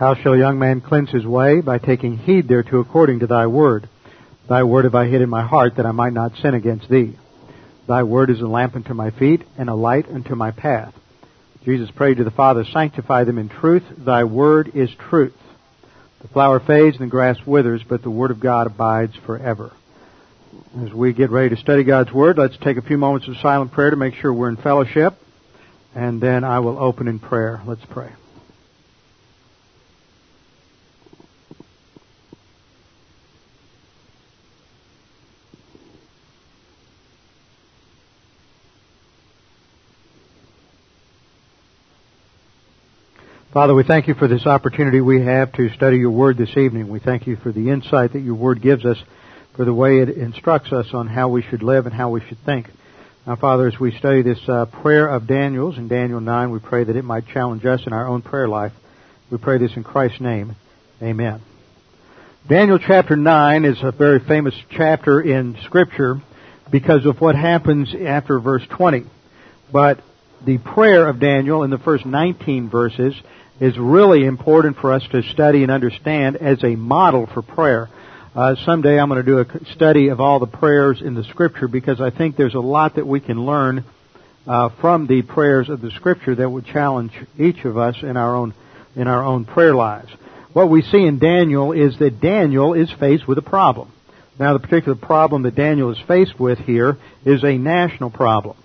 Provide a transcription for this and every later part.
How shall a young man cleanse his way? By taking heed thereto according to thy word. Thy word have I hid in my heart that I might not sin against thee. Thy word is a lamp unto my feet and a light unto my path. Jesus prayed to the Father, sanctify them in truth. Thy word is truth. The flower fades and the grass withers, but the word of God abides forever. As we get ready to study God's word, let's take a few moments of silent prayer to make sure we're in fellowship, and then I will open in prayer. Let's pray. Father, we thank you for this opportunity we have to study your word this evening. We thank you for the insight that your word gives us, for the way it instructs us on how we should live and how we should think. Now, Father, as we study this uh, prayer of Daniel's in Daniel 9, we pray that it might challenge us in our own prayer life. We pray this in Christ's name. Amen. Daniel chapter 9 is a very famous chapter in Scripture because of what happens after verse 20. But the prayer of Daniel in the first 19 verses is really important for us to study and understand as a model for prayer. Uh, someday I'm going to do a study of all the prayers in the Scripture because I think there's a lot that we can learn uh, from the prayers of the Scripture that would challenge each of us in our own in our own prayer lives. What we see in Daniel is that Daniel is faced with a problem. Now, the particular problem that Daniel is faced with here is a national problem.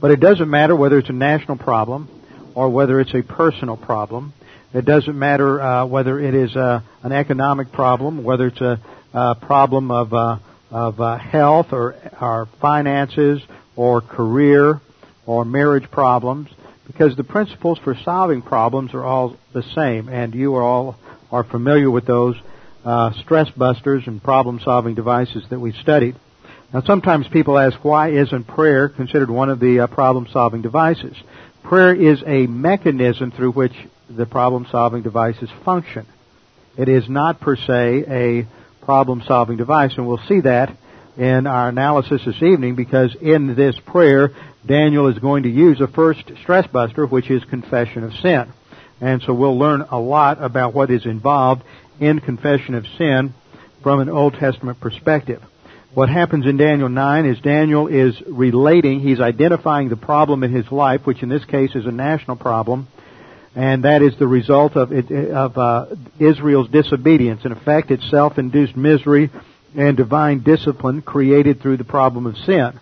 But it doesn't matter whether it's a national problem or whether it's a personal problem. It doesn't matter uh, whether it is uh, an economic problem, whether it's a, a problem of uh, of uh, health or, or finances or career or marriage problems, because the principles for solving problems are all the same, and you are all are familiar with those uh, stress busters and problem solving devices that we've studied. Now, sometimes people ask, why isn't prayer considered one of the uh, problem solving devices? Prayer is a mechanism through which the problem solving devices function. It is not per se a problem solving device, and we'll see that in our analysis this evening because in this prayer, Daniel is going to use a first stress buster, which is confession of sin. And so we'll learn a lot about what is involved in confession of sin from an Old Testament perspective. What happens in Daniel 9 is Daniel is relating, he's identifying the problem in his life, which in this case is a national problem, and that is the result of, it, of uh, Israel's disobedience. In effect, it's self-induced misery and divine discipline created through the problem of sin.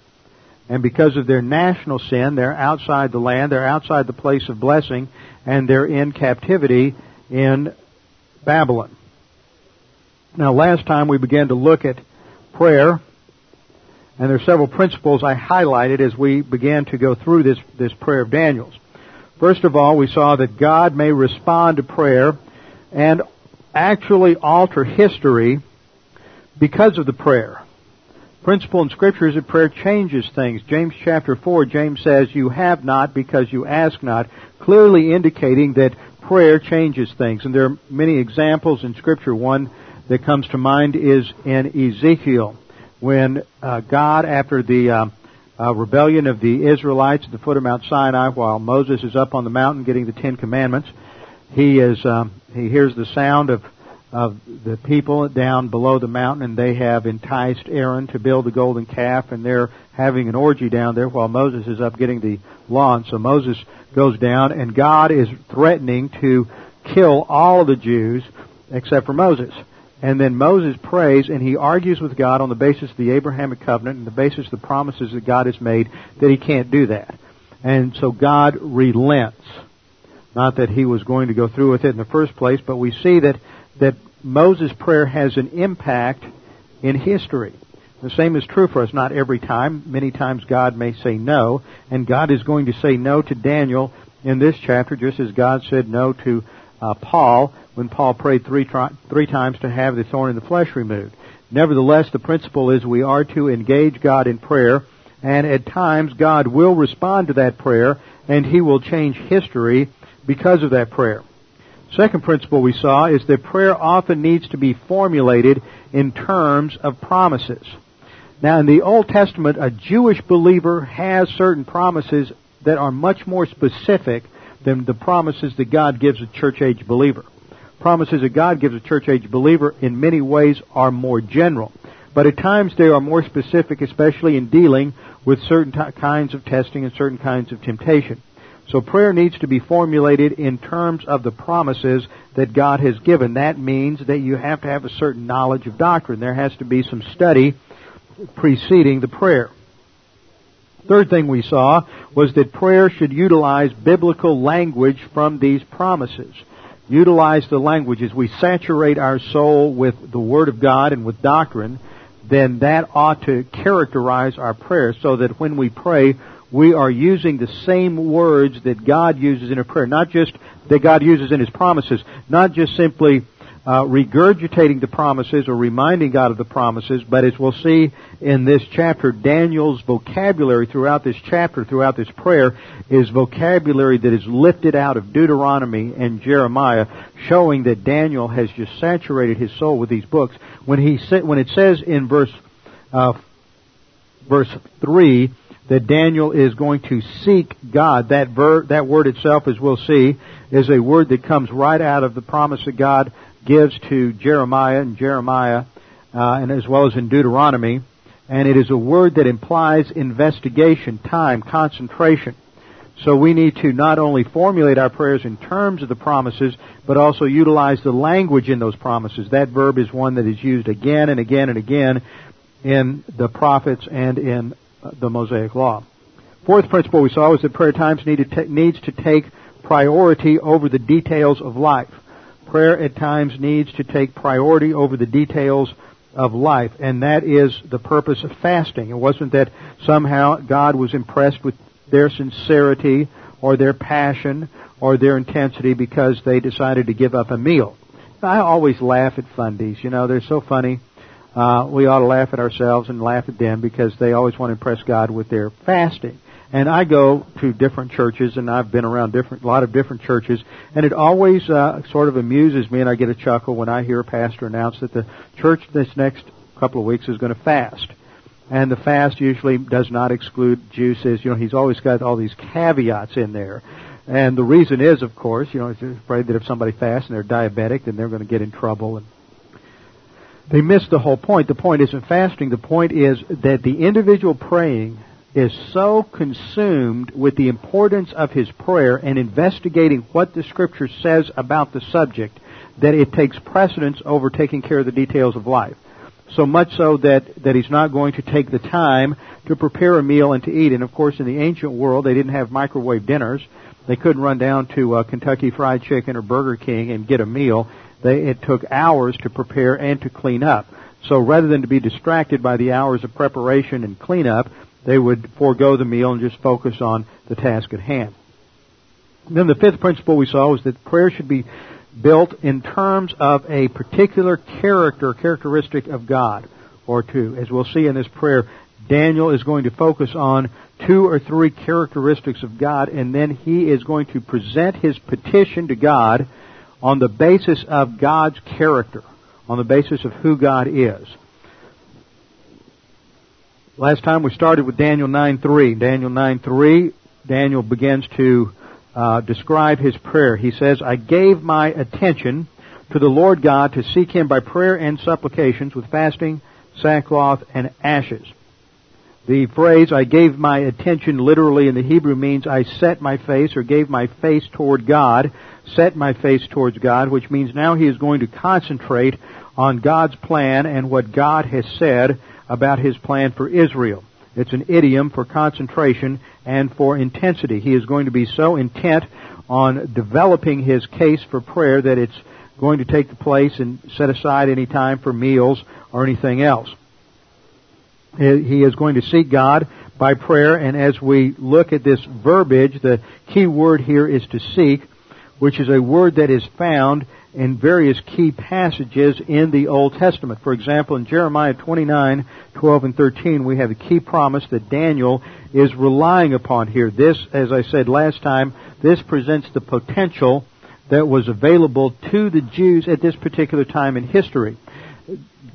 And because of their national sin, they're outside the land, they're outside the place of blessing, and they're in captivity in Babylon. Now, last time we began to look at prayer. And there are several principles I highlighted as we began to go through this, this prayer of Daniel's. First of all, we saw that God may respond to prayer and actually alter history because of the prayer. Principle in Scripture is that prayer changes things. James chapter 4, James says, You have not because you ask not, clearly indicating that prayer changes things. And there are many examples in Scripture. One that comes to mind is in Ezekiel, when uh, God, after the uh, uh, rebellion of the Israelites at the foot of Mount Sinai, while Moses is up on the mountain getting the Ten Commandments, he is um, he hears the sound of of the people down below the mountain, and they have enticed Aaron to build the golden calf, and they're having an orgy down there while Moses is up getting the law. And so Moses goes down, and God is threatening to kill all of the Jews except for Moses. And then Moses prays and he argues with God on the basis of the Abrahamic covenant and the basis of the promises that God has made that he can't do that. And so God relents. Not that he was going to go through with it in the first place, but we see that, that Moses' prayer has an impact in history. The same is true for us. Not every time. Many times God may say no, and God is going to say no to Daniel in this chapter, just as God said no to uh, Paul when Paul prayed three, three times to have the thorn in the flesh removed. Nevertheless, the principle is we are to engage God in prayer, and at times God will respond to that prayer, and He will change history because of that prayer. Second principle we saw is that prayer often needs to be formulated in terms of promises. Now, in the Old Testament, a Jewish believer has certain promises that are much more specific than the promises that God gives a church age believer. Promises that God gives a church age believer in many ways are more general. But at times they are more specific, especially in dealing with certain t- kinds of testing and certain kinds of temptation. So prayer needs to be formulated in terms of the promises that God has given. That means that you have to have a certain knowledge of doctrine. There has to be some study preceding the prayer. Third thing we saw was that prayer should utilize biblical language from these promises. Utilize the language as we saturate our soul with the Word of God and with doctrine, then that ought to characterize our prayer so that when we pray, we are using the same words that God uses in a prayer, not just that God uses in His promises, not just simply uh, regurgitating the promises or reminding God of the promises, but as we'll see in this chapter, Daniel's vocabulary throughout this chapter, throughout this prayer, is vocabulary that is lifted out of Deuteronomy and Jeremiah, showing that Daniel has just saturated his soul with these books. When he said when it says in verse uh, verse three that Daniel is going to seek God, that ver- that word itself, as we'll see, is a word that comes right out of the promise of God gives to Jeremiah and Jeremiah, uh, and as well as in Deuteronomy, and it is a word that implies investigation, time, concentration. So we need to not only formulate our prayers in terms of the promises, but also utilize the language in those promises. That verb is one that is used again and again and again in the prophets and in uh, the Mosaic Law. Fourth principle we saw was that prayer times needs to take priority over the details of life prayer at times needs to take priority over the details of life, and that is the purpose of fasting. It wasn't that somehow God was impressed with their sincerity or their passion or their intensity because they decided to give up a meal. I always laugh at fundies. You know, they're so funny. Uh, we ought to laugh at ourselves and laugh at them because they always want to impress God with their fasting. And I go to different churches, and I've been around different, a lot of different churches, and it always uh, sort of amuses me, and I get a chuckle when I hear a pastor announce that the church this next couple of weeks is going to fast. And the fast usually does not exclude juices. You know, he's always got all these caveats in there. And the reason is, of course, you know, he's afraid that if somebody fasts and they're diabetic, then they're going to get in trouble. And they miss the whole point. The point isn't fasting. The point is that the individual praying is so consumed with the importance of his prayer and investigating what the scripture says about the subject that it takes precedence over taking care of the details of life. So much so that, that he's not going to take the time to prepare a meal and to eat. And of course, in the ancient world, they didn't have microwave dinners. They couldn't run down to uh, Kentucky Fried Chicken or Burger King and get a meal. They, it took hours to prepare and to clean up. So rather than to be distracted by the hours of preparation and cleanup, they would forego the meal and just focus on the task at hand. then the fifth principle we saw was that prayer should be built in terms of a particular character, characteristic of God, or two. As we'll see in this prayer, Daniel is going to focus on two or three characteristics of God, and then he is going to present his petition to God on the basis of God's character, on the basis of who God is. Last time we started with Daniel 9.3. Daniel 9.3, Daniel begins to uh, describe his prayer. He says, I gave my attention to the Lord God to seek Him by prayer and supplications with fasting, sackcloth, and ashes. The phrase, I gave my attention literally in the Hebrew means I set my face or gave my face toward God, set my face towards God, which means now he is going to concentrate on God's plan and what God has said about his plan for Israel. It's an idiom for concentration and for intensity. He is going to be so intent on developing his case for prayer that it's going to take the place and set aside any time for meals or anything else. He is going to seek God by prayer, and as we look at this verbiage, the key word here is to seek. which is a word that is found in various key passages in the Old Testament. For example, in Jeremiah 29, 12 and 13, we have a key promise that Daniel is relying upon here. This, as I said last time, this presents the potential that was available to the Jews at this particular time in history.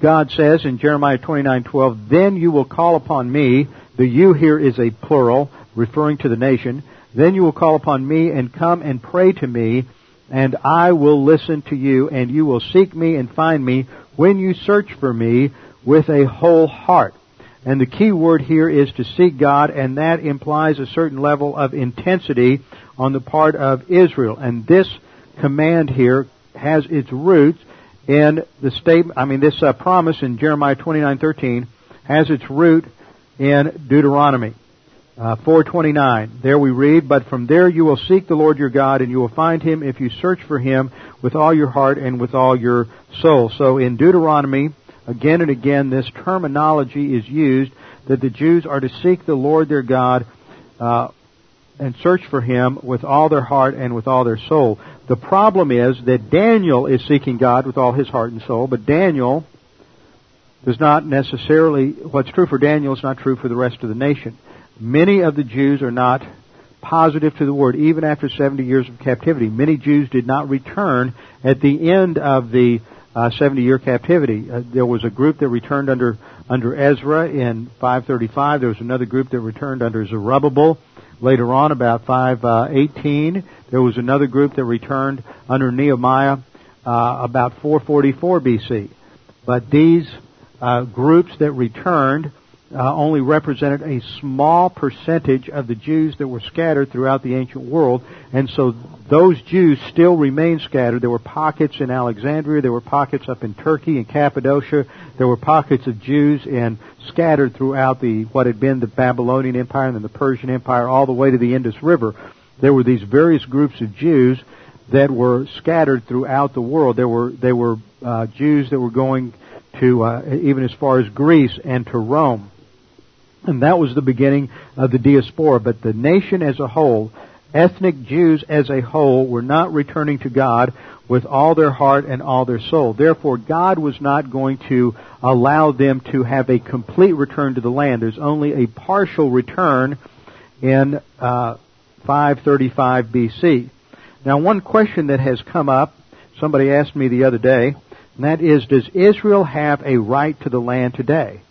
God says in Jeremiah 29:12, "Then you will call upon me." The "you" here is a plural, referring to the nation. "Then you will call upon me and come and pray to me, and I will listen to you, and you will seek me and find me when you search for me with a whole heart." And the key word here is to seek God, and that implies a certain level of intensity on the part of Israel. And this command here has its roots in the statement, I mean, this uh, promise in Jeremiah 29:13 has its root in Deuteronomy uh, 4:29. There we read, "But from there you will seek the Lord your God, and you will find him if you search for him with all your heart and with all your soul." So in Deuteronomy, again and again, this terminology is used that the Jews are to seek the Lord their God uh, and search for him with all their heart and with all their soul. The problem is that Daniel is seeking God with all his heart and soul, but Daniel does not necessarily, what's true for Daniel is not true for the rest of the nation. Many of the Jews are not positive to the word, even after 70 years of captivity. Many Jews did not return at the end of the uh, 70 year captivity. Uh, there was a group that returned under, under Ezra in 535. There was another group that returned under Zerubbabel Later on, about 518, uh, there was another group that returned under Nehemiah uh, about 444 BC. But these uh, groups that returned uh, only represented a small percentage of the Jews that were scattered throughout the ancient world, and so those Jews still remain scattered. There were pockets in Alexandria, there were pockets up in Turkey and Cappadocia, there were pockets of Jews in scattered throughout the what had been the Babylonian Empire and then the Persian Empire, all the way to the Indus River. There were these various groups of Jews that were scattered throughout the world. There were they were uh, Jews that were going to uh, even as far as Greece and to Rome. And that was the beginning of the diaspora. But the nation as a whole, ethnic Jews as a whole, were not returning to God with all their heart and all their soul. Therefore, God was not going to allow them to have a complete return to the land. There's only a partial return in uh, 535 BC. Now, one question that has come up, somebody asked me the other day, and that is, does Israel have a right to the land today?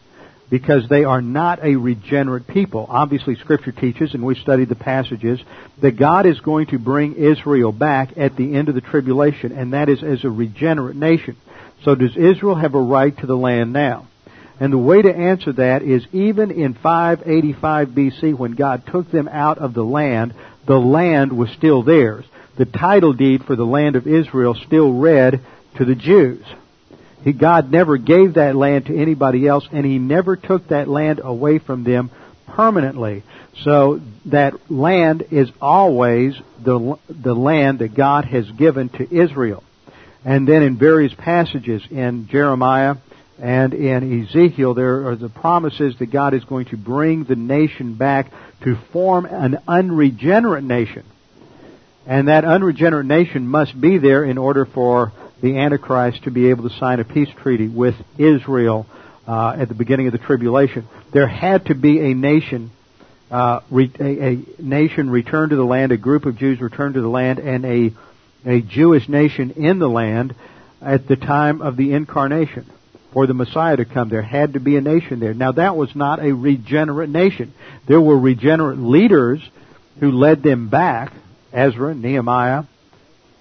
Because they are not a regenerate people. Obviously, Scripture teaches, and we studied the passages, that God is going to bring Israel back at the end of the tribulation, and that is as a regenerate nation. So does Israel have a right to the land now? And the way to answer that is even in 585 BC, when God took them out of the land, the land was still theirs. The title deed for the land of Israel still read to the Jews. God never gave that land to anybody else, and He never took that land away from them permanently. So that land is always the, the land that God has given to Israel. And then in various passages in Jeremiah and in Ezekiel, there are the promises that God is going to bring the nation back to form an unregenerate nation. And that unregenerate nation must be there in order for the Antichrist to be able to sign a peace treaty with Israel uh, at the beginning of the tribulation. There had to be a nation, uh, re- a, a, nation returned to the land, a group of Jews returned to the land, and a a Jewish nation in the land at the time of the incarnation for the Messiah to come. There had to be a nation there. Now that was not a regenerate nation. There were regenerate leaders who led them back, Ezra, Nehemiah,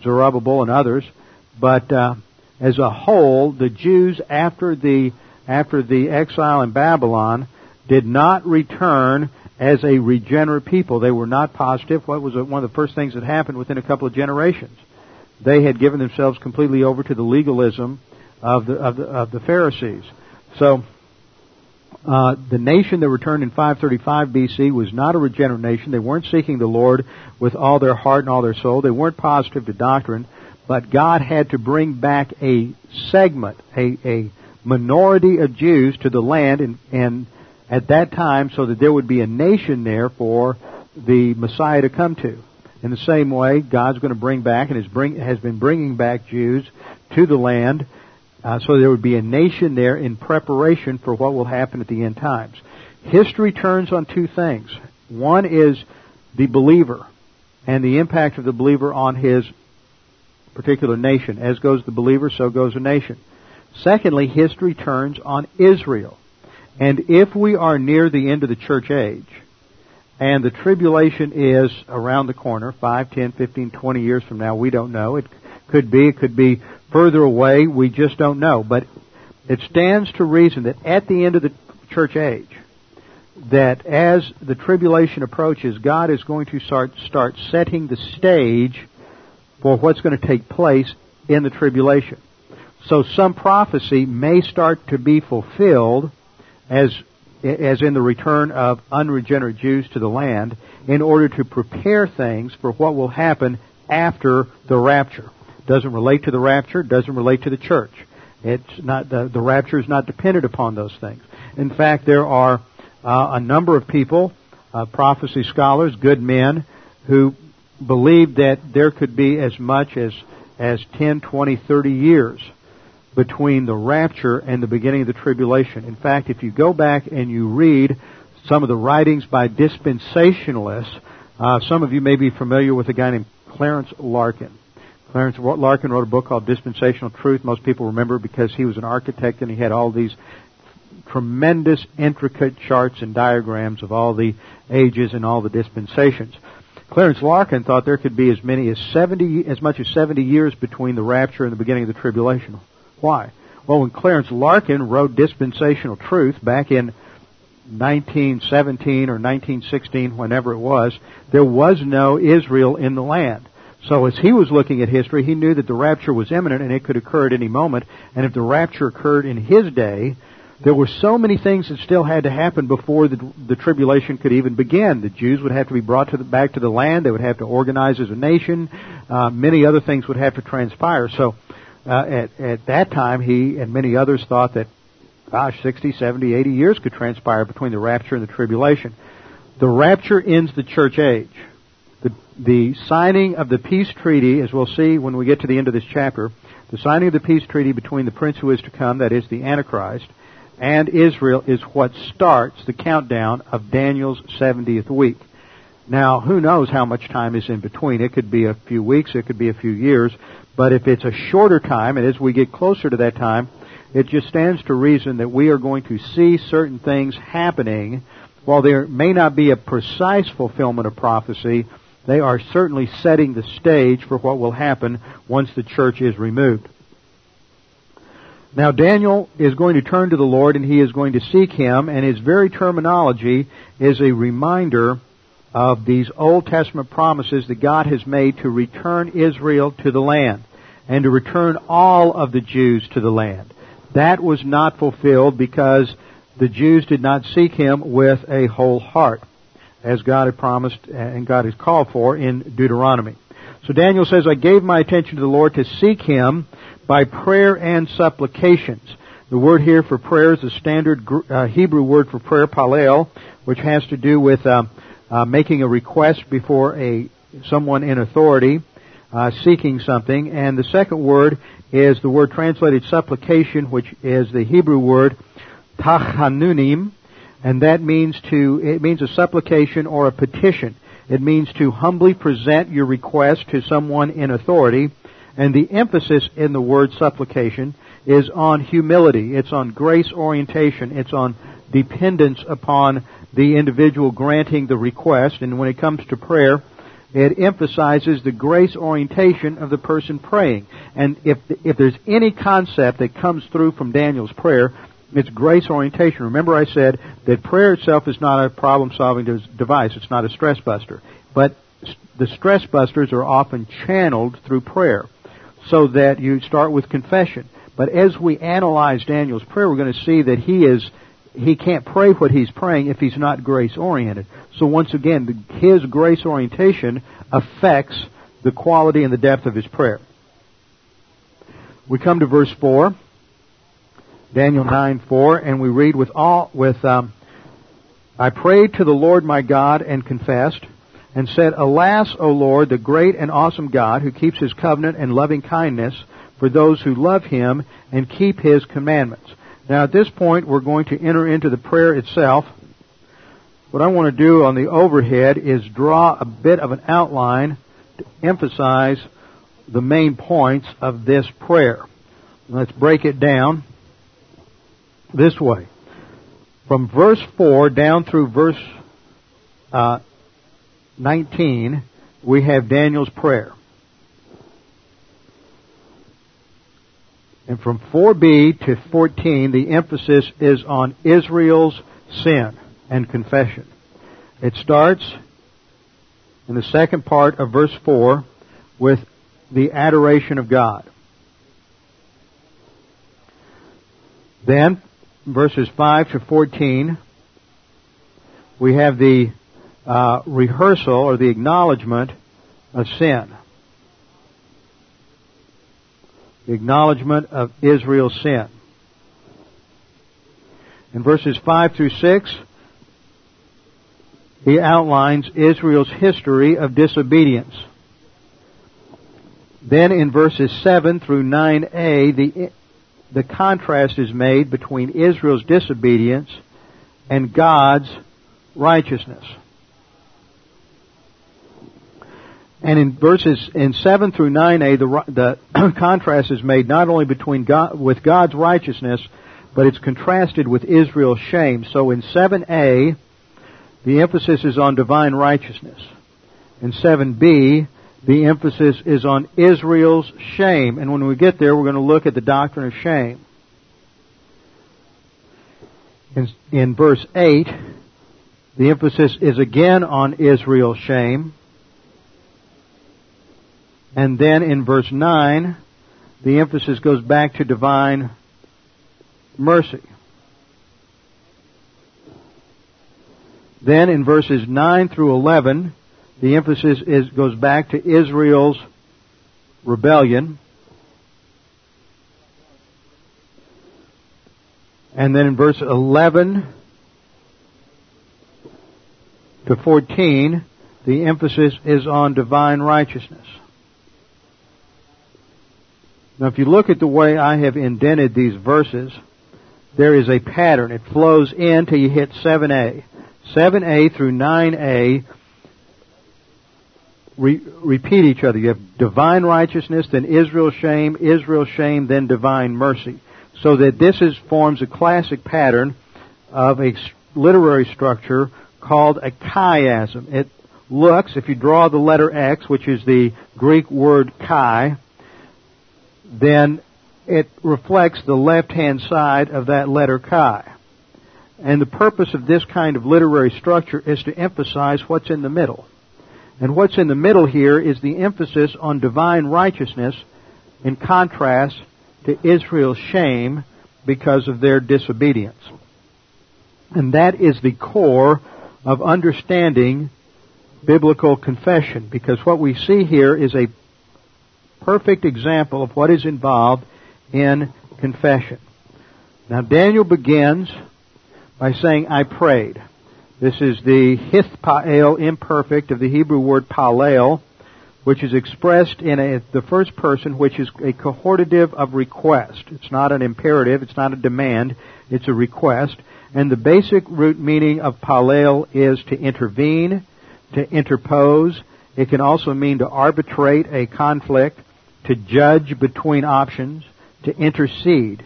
Zerubbabel, and others, but uh, as a whole, the Jews after the after the exile in Babylon did not return as a regenerate people. They were not positive. What was one of the first things that happened within a couple of generations? They had given themselves completely over to the legalism of the of the, of the Pharisees. So. Uh, the nation that returned in 535 BC was not a regenerate nation. They weren't seeking the Lord with all their heart and all their soul. They weren't positive to doctrine. But God had to bring back a segment, a, a minority of Jews to the land and, and at that time so that there would be a nation there for the Messiah to come to. In the same way, God's going to bring back and bring, has been bringing back Jews to the land uh, so there would be a nation there in preparation for what will happen at the end times. History turns on two things. One is the believer and the impact of the believer on his particular nation. As goes the believer, so goes a nation. Secondly, history turns on Israel. And if we are near the end of the church age, and the tribulation is around the corner, 5, 10, 15, 20 years from now, we don't know. It could be, it could be further away, we just don't know. But it stands to reason that at the end of the church age, that as the tribulation approaches, God is going to start, start setting the stage for what's going to take place in the tribulation. So some prophecy may start to be fulfilled as as in the return of unregenerate Jews to the land in order to prepare things for what will happen after the rapture. Doesn't relate to the rapture, doesn't relate to the church. It's not the, the rapture is not dependent upon those things. In fact, there are uh, a number of people, uh, prophecy scholars, good men, who believe that there could be as much as as 10, 20, 30 years between the rapture and the beginning of the tribulation. In fact, if you go back and you read some of the writings by dispensationalists, uh, some of you may be familiar with a guy named Clarence Larkin. Clarence Larkin wrote a book called Dispensational Truth. Most people remember because he was an architect and he had all these tremendous, intricate charts and diagrams of all the ages and all the dispensations. Clarence Larkin thought there could be as many as 70, as much as 70 years between the rapture and the beginning of the tribulation. Why? Well, when Clarence Larkin wrote Dispensational Truth back in 1917 or 1916, whenever it was, there was no Israel in the land. So as he was looking at history, he knew that the rapture was imminent and it could occur at any moment. And if the rapture occurred in his day, there were so many things that still had to happen before the, the tribulation could even begin. The Jews would have to be brought to the, back to the land. They would have to organize as a nation. Uh, many other things would have to transpire. So uh, at, at that time, he and many others thought that, gosh, 60, 70, 80 years could transpire between the rapture and the tribulation. The rapture ends the church age. The, the signing of the peace treaty, as we'll see when we get to the end of this chapter, the signing of the peace treaty between the prince who is to come, that is the Antichrist, and Israel is what starts the countdown of Daniel's 70th week. Now, who knows how much time is in between? It could be a few weeks, it could be a few years, but if it's a shorter time, and as we get closer to that time, it just stands to reason that we are going to see certain things happening. While there may not be a precise fulfillment of prophecy, they are certainly setting the stage for what will happen once the church is removed. Now Daniel is going to turn to the Lord and he is going to seek him and his very terminology is a reminder of these Old Testament promises that God has made to return Israel to the land and to return all of the Jews to the land. That was not fulfilled because the Jews did not seek him with a whole heart, as God had promised and God has called for in Deuteronomy. So Daniel says, I gave my attention to the Lord to seek him by prayer and supplications. The word here for prayer is the standard uh, Hebrew word for prayer, palel, which has to do with uh, uh, making a request before a someone in authority uh, seeking something. And the second word is the word translated supplication, which is the Hebrew word tachanunim, and that means to it means a supplication or a petition. It means to humbly present your request to someone in authority, and the emphasis in the word supplication is on humility. It's on grace orientation. It's on dependence upon the individual granting the request. And when it comes to prayer, it emphasizes the grace orientation of the person praying. And if, if there's any concept that comes through from Daniel's prayer, it's grace orientation. Remember I said that prayer itself is not a problem solving device. It's not a stress buster. But the stress busters are often channeled through prayer. So that you start with confession. But as we analyze Daniel's prayer, we're going to see that he is he can't pray what he's praying if he's not grace oriented. So once again, his grace orientation affects the quality and the depth of his prayer. We come to verse four, Daniel nine four, and we read with all with um, I prayed to the Lord my God and confessed and said, Alas, O Lord, the great and awesome God who keeps his covenant and loving kindness for those who love him and keep his commandments. Now at this point we're going to enter into the prayer itself. What I want to do on the overhead is draw a bit of an outline to emphasize the main points of this prayer. Let's break it down this way. From verse 4 down through verse uh, 19, we have Daniel's prayer. And from 4b to 14, the emphasis is on Israel's sin and confession. It starts in the second part of verse 4 with the adoration of God. Then, verses 5 to 14, we have the uh, rehearsal or the acknowledgement of sin. The acknowledgement of Israel's sin. In verses 5 through 6, he outlines Israel's history of disobedience. Then in verses 7 through 9a, the, the contrast is made between Israel's disobedience and God's righteousness. And in verses in seven through nine a, the, the contrast is made not only between God with God's righteousness, but it's contrasted with Israel's shame. So in seven a, the emphasis is on divine righteousness. In seven b, the emphasis is on Israel's shame. And when we get there, we're going to look at the doctrine of shame. In, in verse 8, the emphasis is again on Israel's shame. And then in verse 9, the emphasis goes back to divine mercy. Then in verses 9 through 11, the emphasis is, goes back to Israel's rebellion. And then in verse 11 to 14, the emphasis is on divine righteousness. Now, if you look at the way I have indented these verses, there is a pattern. It flows in till you hit 7a. 7a through 9a re- repeat each other. You have divine righteousness, then Israel's shame, Israel's shame, then divine mercy. So that this is, forms a classic pattern of a literary structure called a chiasm. It looks, if you draw the letter X, which is the Greek word chi, then it reflects the left-hand side of that letter chi. And the purpose of this kind of literary structure is to emphasize what's in the middle. And what's in the middle here is the emphasis on divine righteousness in contrast to Israel's shame because of their disobedience. And that is the core of understanding biblical confession because what we see here is a perfect example of what is involved in confession. Now Daniel begins by saying, I prayed. This is the hithpael imperfect of the Hebrew word palel, which is expressed in a, the first person, which is a cohortative of request. It's not an imperative, it's not a demand, it's a request. And the basic root meaning of palel is to intervene, to interpose. It can also mean to arbitrate a conflict, to judge between options, to intercede.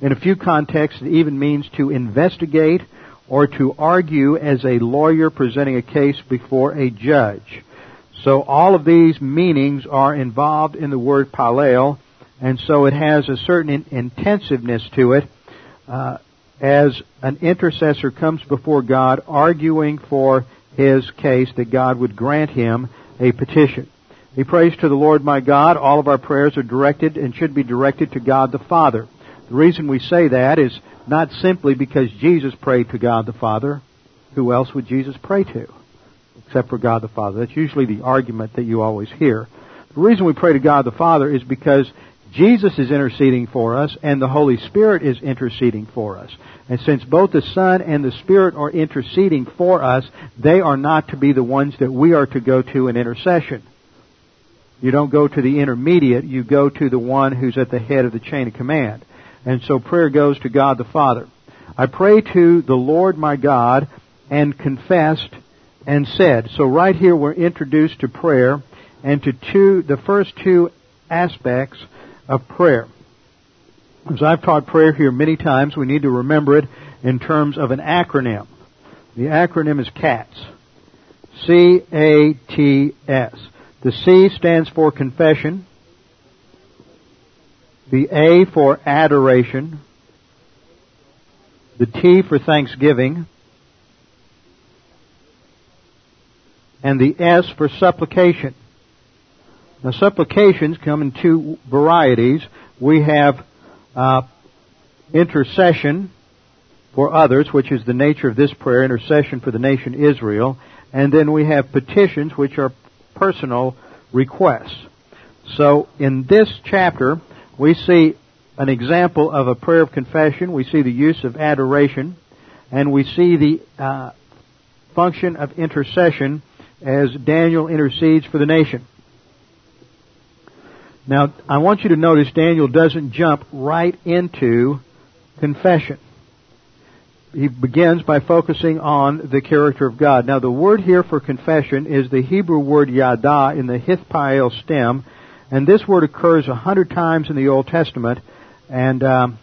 In a few contexts, it even means to investigate or to argue as a lawyer presenting a case before a judge. So all of these meanings are involved in the word palel, and so it has a certain intensiveness to it uh, as an intercessor comes before God arguing for his case that God would grant him a petition. He prays to the Lord my God. All of our prayers are directed and should be directed to God the Father. The reason we say that is not simply because Jesus prayed to God the Father. Who else would Jesus pray to? Except for God the Father. That's usually the argument that you always hear. The reason we pray to God the Father is because Jesus is interceding for us and the Holy Spirit is interceding for us. And since both the Son and the Spirit are interceding for us, they are not to be the ones that we are to go to in intercession. You don't go to the intermediate, you go to the one who's at the head of the chain of command. And so prayer goes to God the Father. I pray to the Lord my God and confessed and said. So right here we're introduced to prayer and to two, the first two aspects of prayer. As I've taught prayer here many times, we need to remember it in terms of an acronym. The acronym is CATS. C-A-T-S. The C stands for confession. The A for adoration. The T for thanksgiving. And the S for supplication. Now, supplications come in two varieties. We have uh, intercession for others, which is the nature of this prayer, intercession for the nation Israel. And then we have petitions, which are personal requests. So, in this chapter, we see an example of a prayer of confession. We see the use of adoration. And we see the uh, function of intercession as Daniel intercedes for the nation. Now, I want you to notice Daniel doesn't jump right into confession. He begins by focusing on the character of God. Now, the word here for confession is the Hebrew word yada in the Hithpael stem, and this word occurs a hundred times in the Old Testament, and um,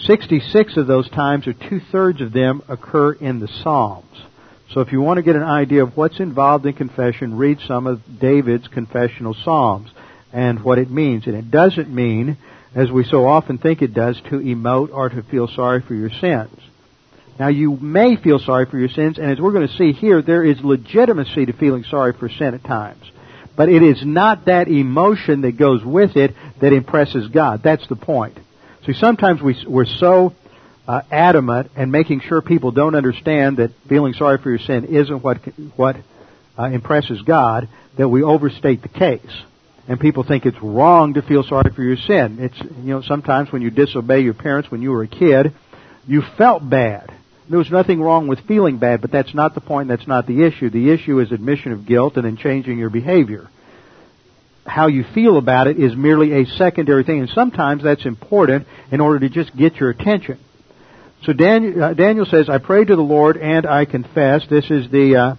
66 of those times, or two thirds of them, occur in the Psalms. So if you want to get an idea of what's involved in confession, read some of David's confessional Psalms and what it means. And it doesn't mean, as we so often think it does, to emote or to feel sorry for your sins. Now you may feel sorry for your sins, and as we're going to see here, there is legitimacy to feeling sorry for sin at times. But it is not that emotion that goes with it that impresses God. That's the point. See, sometimes we, we're so uh, adamant and making sure people don't understand that feeling sorry for your sin isn't what what uh, impresses God that we overstate the case and people think it's wrong to feel sorry for your sin. It's, you know, sometimes when you disobey your parents when you were a kid, you felt bad. There was nothing wrong with feeling bad, but that's not the point, that's not the issue. The issue is admission of guilt and then changing your behavior. How you feel about it is merely a secondary thing, and sometimes that's important in order to just get your attention. So Daniel, uh, Daniel says, I pray to the Lord and I confess. This is the, uh,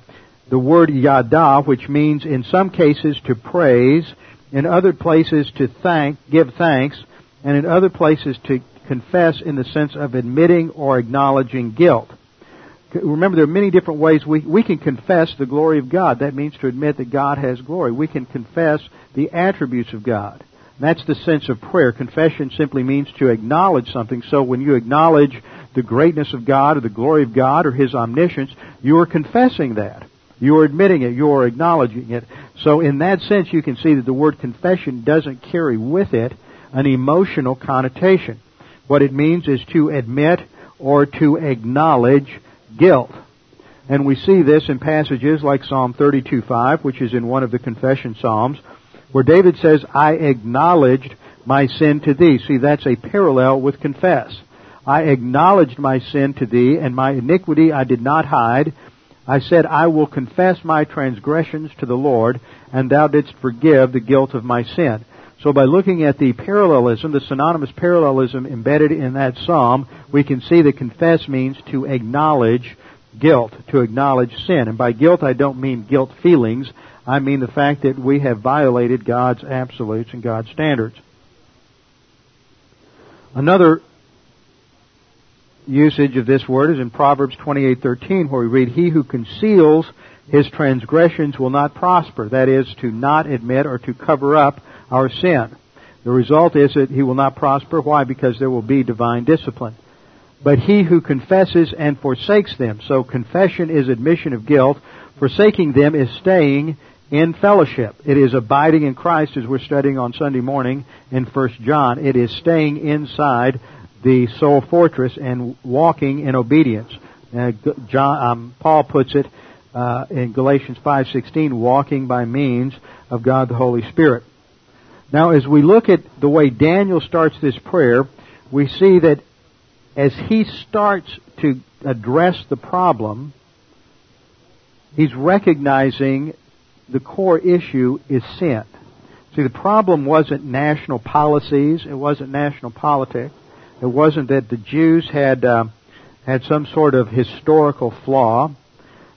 the word yada, which means in some cases to praise, in other places to thank, give thanks, and in other places to confess in the sense of admitting or acknowledging guilt. Remember, there are many different ways we, we can confess the glory of God. That means to admit that God has glory. We can confess the attributes of God. That's the sense of prayer. Confession simply means to acknowledge something. So when you acknowledge the greatness of God or the glory of God or His omniscience, you are confessing that. You are admitting it. You are acknowledging it. So in that sense, you can see that the word confession doesn't carry with it an emotional connotation. What it means is to admit or to acknowledge guilt. And we see this in passages like Psalm 32:5, which is in one of the confession psalms, where David says, "I acknowledged my sin to thee." See, that's a parallel with confess. I acknowledged my sin to thee, and my iniquity I did not hide. I said, I will confess my transgressions to the Lord, and thou didst forgive the guilt of my sin. So by looking at the parallelism, the synonymous parallelism embedded in that psalm, we can see that confess means to acknowledge guilt, to acknowledge sin. And by guilt I don't mean guilt feelings, I mean the fact that we have violated God's absolutes and God's standards. Another usage of this word is in Proverbs 28:13 where we read he who conceals his transgressions will not prosper that is to not admit or to cover up our sin the result is that he will not prosper why because there will be divine discipline but he who confesses and forsakes them so confession is admission of guilt forsaking them is staying in fellowship. It is abiding in Christ as we're studying on Sunday morning in 1 John. It is staying inside the soul fortress and walking in obedience. Uh, John, um, Paul puts it uh, in Galatians 5:16, walking by means of God the Holy Spirit. Now, as we look at the way Daniel starts this prayer, we see that as he starts to address the problem, he's recognizing the core issue is sin. See, the problem wasn't national policies, it wasn't national politics, it wasn't that the Jews had uh, had some sort of historical flaw.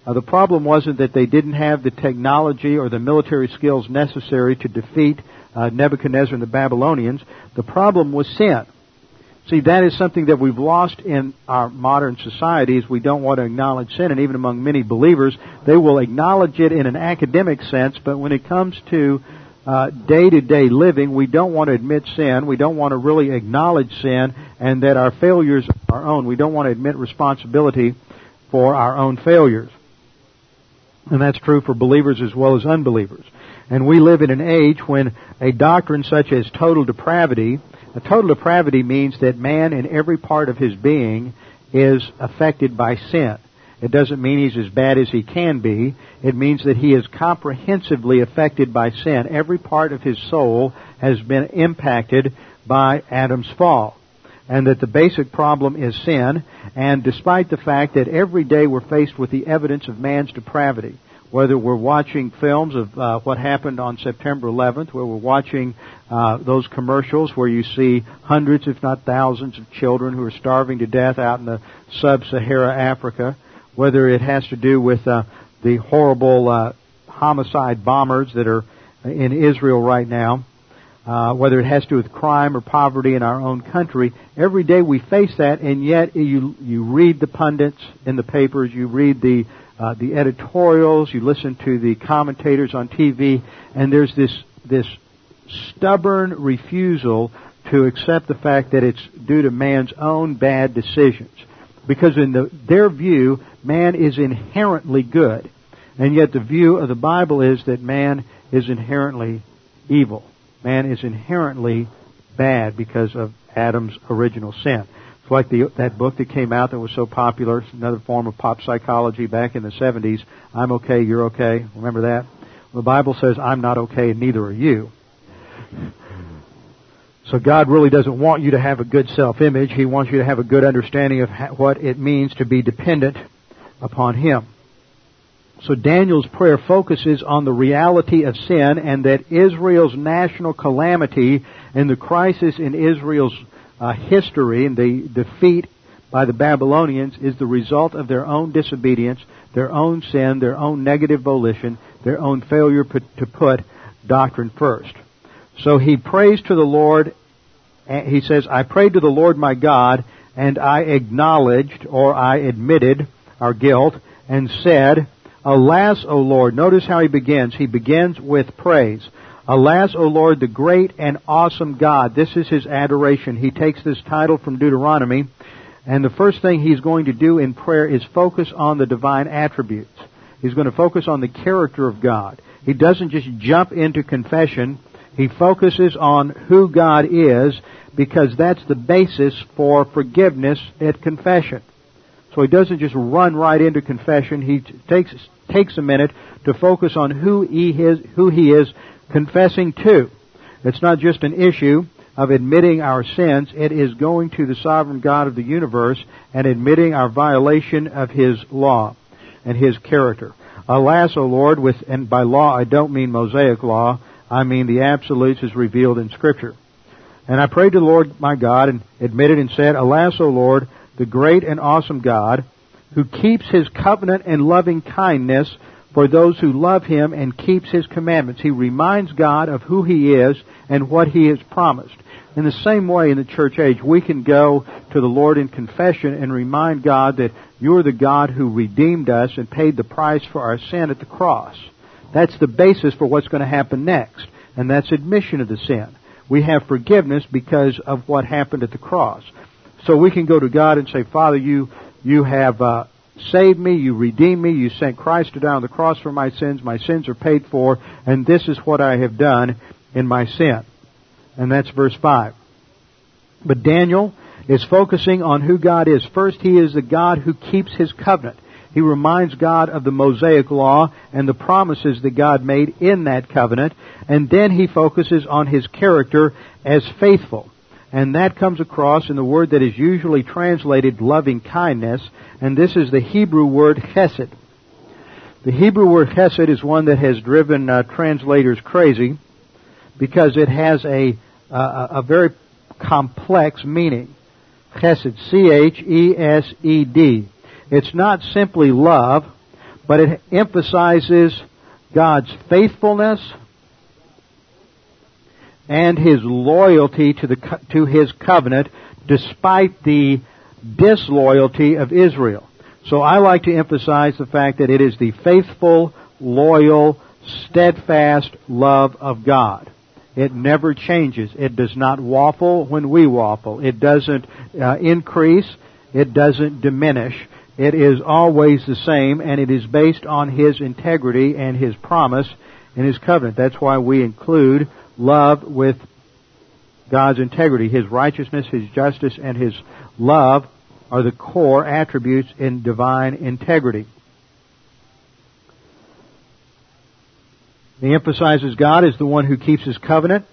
Uh, the problem wasn't that they didn't have the technology or the military skills necessary to defeat uh, Nebuchadnezzar and the Babylonians. The problem was sin. See, that is something that we've lost in our modern societies. We don't want to acknowledge sin, and even among many believers, they will acknowledge it in an academic sense, but when it comes to day to day living, we don't want to admit sin. We don't want to really acknowledge sin and that our failures are our own. We don't want to admit responsibility for our own failures. And that's true for believers as well as unbelievers. And we live in an age when a doctrine such as total depravity, a total depravity means that man in every part of his being is affected by sin. It doesn't mean he's as bad as he can be. It means that he is comprehensively affected by sin. Every part of his soul has been impacted by Adam's fall. And that the basic problem is sin. And despite the fact that every day we're faced with the evidence of man's depravity, whether we're watching films of uh, what happened on September 11th, where we're watching uh, those commercials where you see hundreds, if not thousands, of children who are starving to death out in the sub-Sahara Africa, whether it has to do with uh, the horrible uh, homicide bombers that are in Israel right now, uh, whether it has to do with crime or poverty in our own country. Every day we face that, and yet you you read the pundits in the papers, you read the uh, the editorials, you listen to the commentators on TV, and there's this this stubborn refusal to accept the fact that it's due to man's own bad decisions. Because in the, their view, man is inherently good. And yet the view of the Bible is that man is inherently evil. Man is inherently bad because of Adam's original sin. It's like the, that book that came out that was so popular, it's another form of pop psychology back in the 70s. I'm okay, you're okay. Remember that? The Bible says, I'm not okay and neither are you. So God really doesn't want you to have a good self-image. He wants you to have a good understanding of what it means to be dependent upon Him. So Daniel's prayer focuses on the reality of sin and that Israel's national calamity and the crisis in Israel's uh, history and the defeat by the Babylonians is the result of their own disobedience, their own sin, their own negative volition, their own failure put, to put doctrine first. So he prays to the Lord. He says, I prayed to the Lord my God, and I acknowledged, or I admitted, our guilt, and said, Alas, O Lord. Notice how he begins. He begins with praise. Alas, O Lord, the great and awesome God. This is his adoration. He takes this title from Deuteronomy, and the first thing he's going to do in prayer is focus on the divine attributes. He's going to focus on the character of God. He doesn't just jump into confession he focuses on who God is because that's the basis for forgiveness at confession. So he doesn't just run right into confession. He takes takes a minute to focus on who he is who he is confessing to. It's not just an issue of admitting our sins. It is going to the sovereign God of the universe and admitting our violation of His law and His character. Alas, O Lord, with, and by law I don't mean Mosaic law, I mean the absolutes as revealed in Scripture. And I prayed to the Lord my God and admitted and said, Alas, O Lord, the great and awesome God, who keeps his covenant and loving kindness for those who love him and keeps his commandments. He reminds God of who he is and what he has promised. In the same way in the church age, we can go to the Lord in confession and remind God that you're the God who redeemed us and paid the price for our sin at the cross. That's the basis for what's going to happen next. And that's admission of the sin. We have forgiveness because of what happened at the cross. So we can go to God and say, Father, you, you have, uh, saved me, you redeemed me, you sent Christ to die on the cross for my sins, my sins are paid for, and this is what I have done in my sin. And that's verse 5. But Daniel is focusing on who God is. First, he is the God who keeps his covenant. He reminds God of the Mosaic Law and the promises that God made in that covenant. And then he focuses on his character as faithful. And that comes across in the word that is usually translated loving kindness. And this is the Hebrew word chesed. The Hebrew word chesed is one that has driven uh, translators crazy because it has a, uh, a very complex meaning. Chesed, C-H-E-S-E-D. It's not simply love, but it emphasizes God's faithfulness and His loyalty to, the, to His covenant despite the disloyalty of Israel. So I like to emphasize the fact that it is the faithful, loyal, steadfast love of God. It never changes. It does not waffle when we waffle. It doesn't uh, increase. It doesn't diminish. It is always the same, and it is based on His integrity and His promise and His covenant. That's why we include love with God's integrity. His righteousness, His justice, and His love are the core attributes in divine integrity. He emphasizes God as the one who keeps His covenant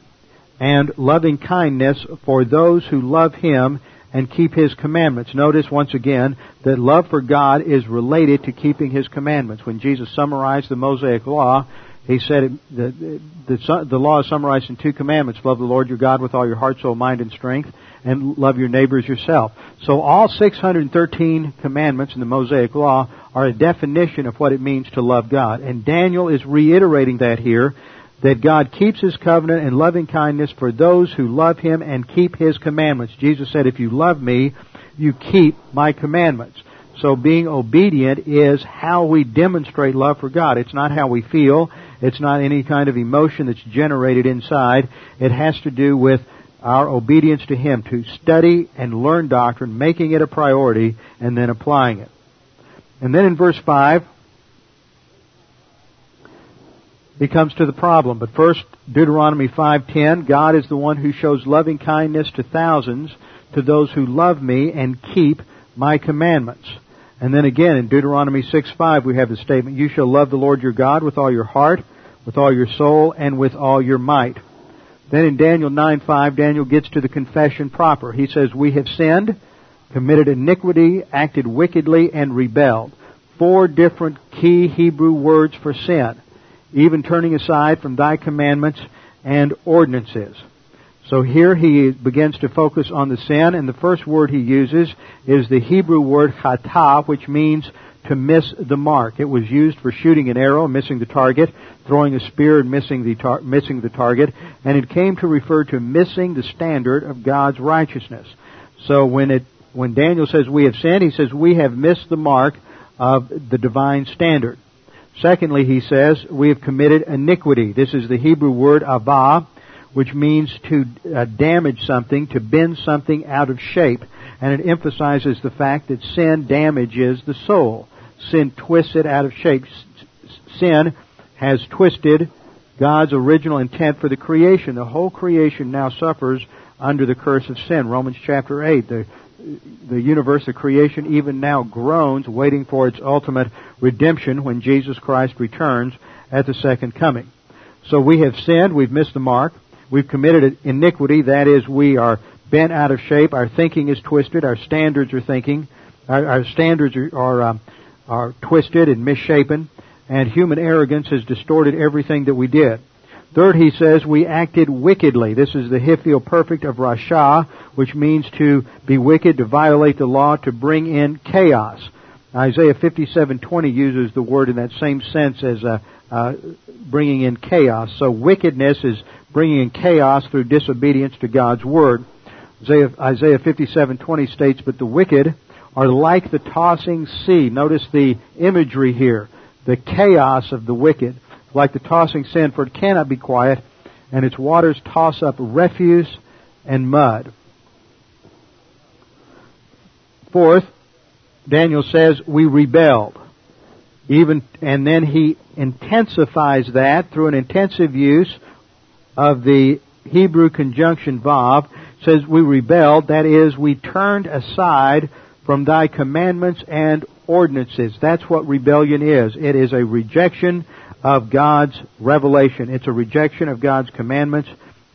and loving kindness for those who love Him and keep His commandments. Notice once again that love for God is related to keeping His commandments. When Jesus summarized the Mosaic Law, he said the, the, the law is summarized in two commandments. Love the Lord your God with all your heart, soul, mind, and strength, and love your neighbors yourself. So all 613 commandments in the Mosaic Law are a definition of what it means to love God. And Daniel is reiterating that here that God keeps His covenant and loving kindness for those who love Him and keep His commandments. Jesus said, if you love me, you keep my commandments. So being obedient is how we demonstrate love for God. It's not how we feel. It's not any kind of emotion that's generated inside. It has to do with our obedience to Him, to study and learn doctrine, making it a priority, and then applying it. And then in verse 5, he comes to the problem. But first, Deuteronomy 5:10, God is the one who shows loving kindness to thousands, to those who love me and keep my commandments. And then again in Deuteronomy 6:5 we have the statement, you shall love the Lord your God with all your heart, with all your soul, and with all your might. Then in Daniel 9:5 Daniel gets to the confession proper. He says, "We have sinned, committed iniquity, acted wickedly, and rebelled." Four different key Hebrew words for sin even turning aside from thy commandments and ordinances. So here he begins to focus on the sin, and the first word he uses is the Hebrew word chata, which means to miss the mark. It was used for shooting an arrow, missing the target, throwing a spear and missing the, tar- missing the target, and it came to refer to missing the standard of God's righteousness. So when it, when Daniel says we have sinned, he says we have missed the mark of the divine standard. Secondly, he says, we have committed iniquity. This is the Hebrew word avah, which means to uh, damage something, to bend something out of shape. And it emphasizes the fact that sin damages the soul. Sin twists it out of shape. Sin has twisted God's original intent for the creation. The whole creation now suffers under the curse of sin. Romans chapter 8. The the universe of creation even now groans, waiting for its ultimate redemption when Jesus Christ returns at the second coming. So we have sinned, we've missed the mark, we've committed iniquity, that is, we are bent out of shape, our thinking is twisted, our standards are thinking, our, our standards are, are, um, are twisted and misshapen, and human arrogance has distorted everything that we did. Third, he says, we acted wickedly. This is the Hiphil perfect of Rasha, which means to be wicked, to violate the law, to bring in chaos. Isaiah 57:20 uses the word in that same sense as uh, uh, bringing in chaos. So wickedness is bringing in chaos through disobedience to God's word. Isaiah, Isaiah 57:20 states, "But the wicked are like the tossing sea." Notice the imagery here, the chaos of the wicked like the tossing sand, for it cannot be quiet, and its waters toss up refuse and mud. Fourth, Daniel says, we rebelled. Even, and then he intensifies that through an intensive use of the Hebrew conjunction vav. Says we rebelled, that is, we turned aside from thy commandments and ordinances. That's what rebellion is. It is a rejection of God's revelation. It's a rejection of God's commandments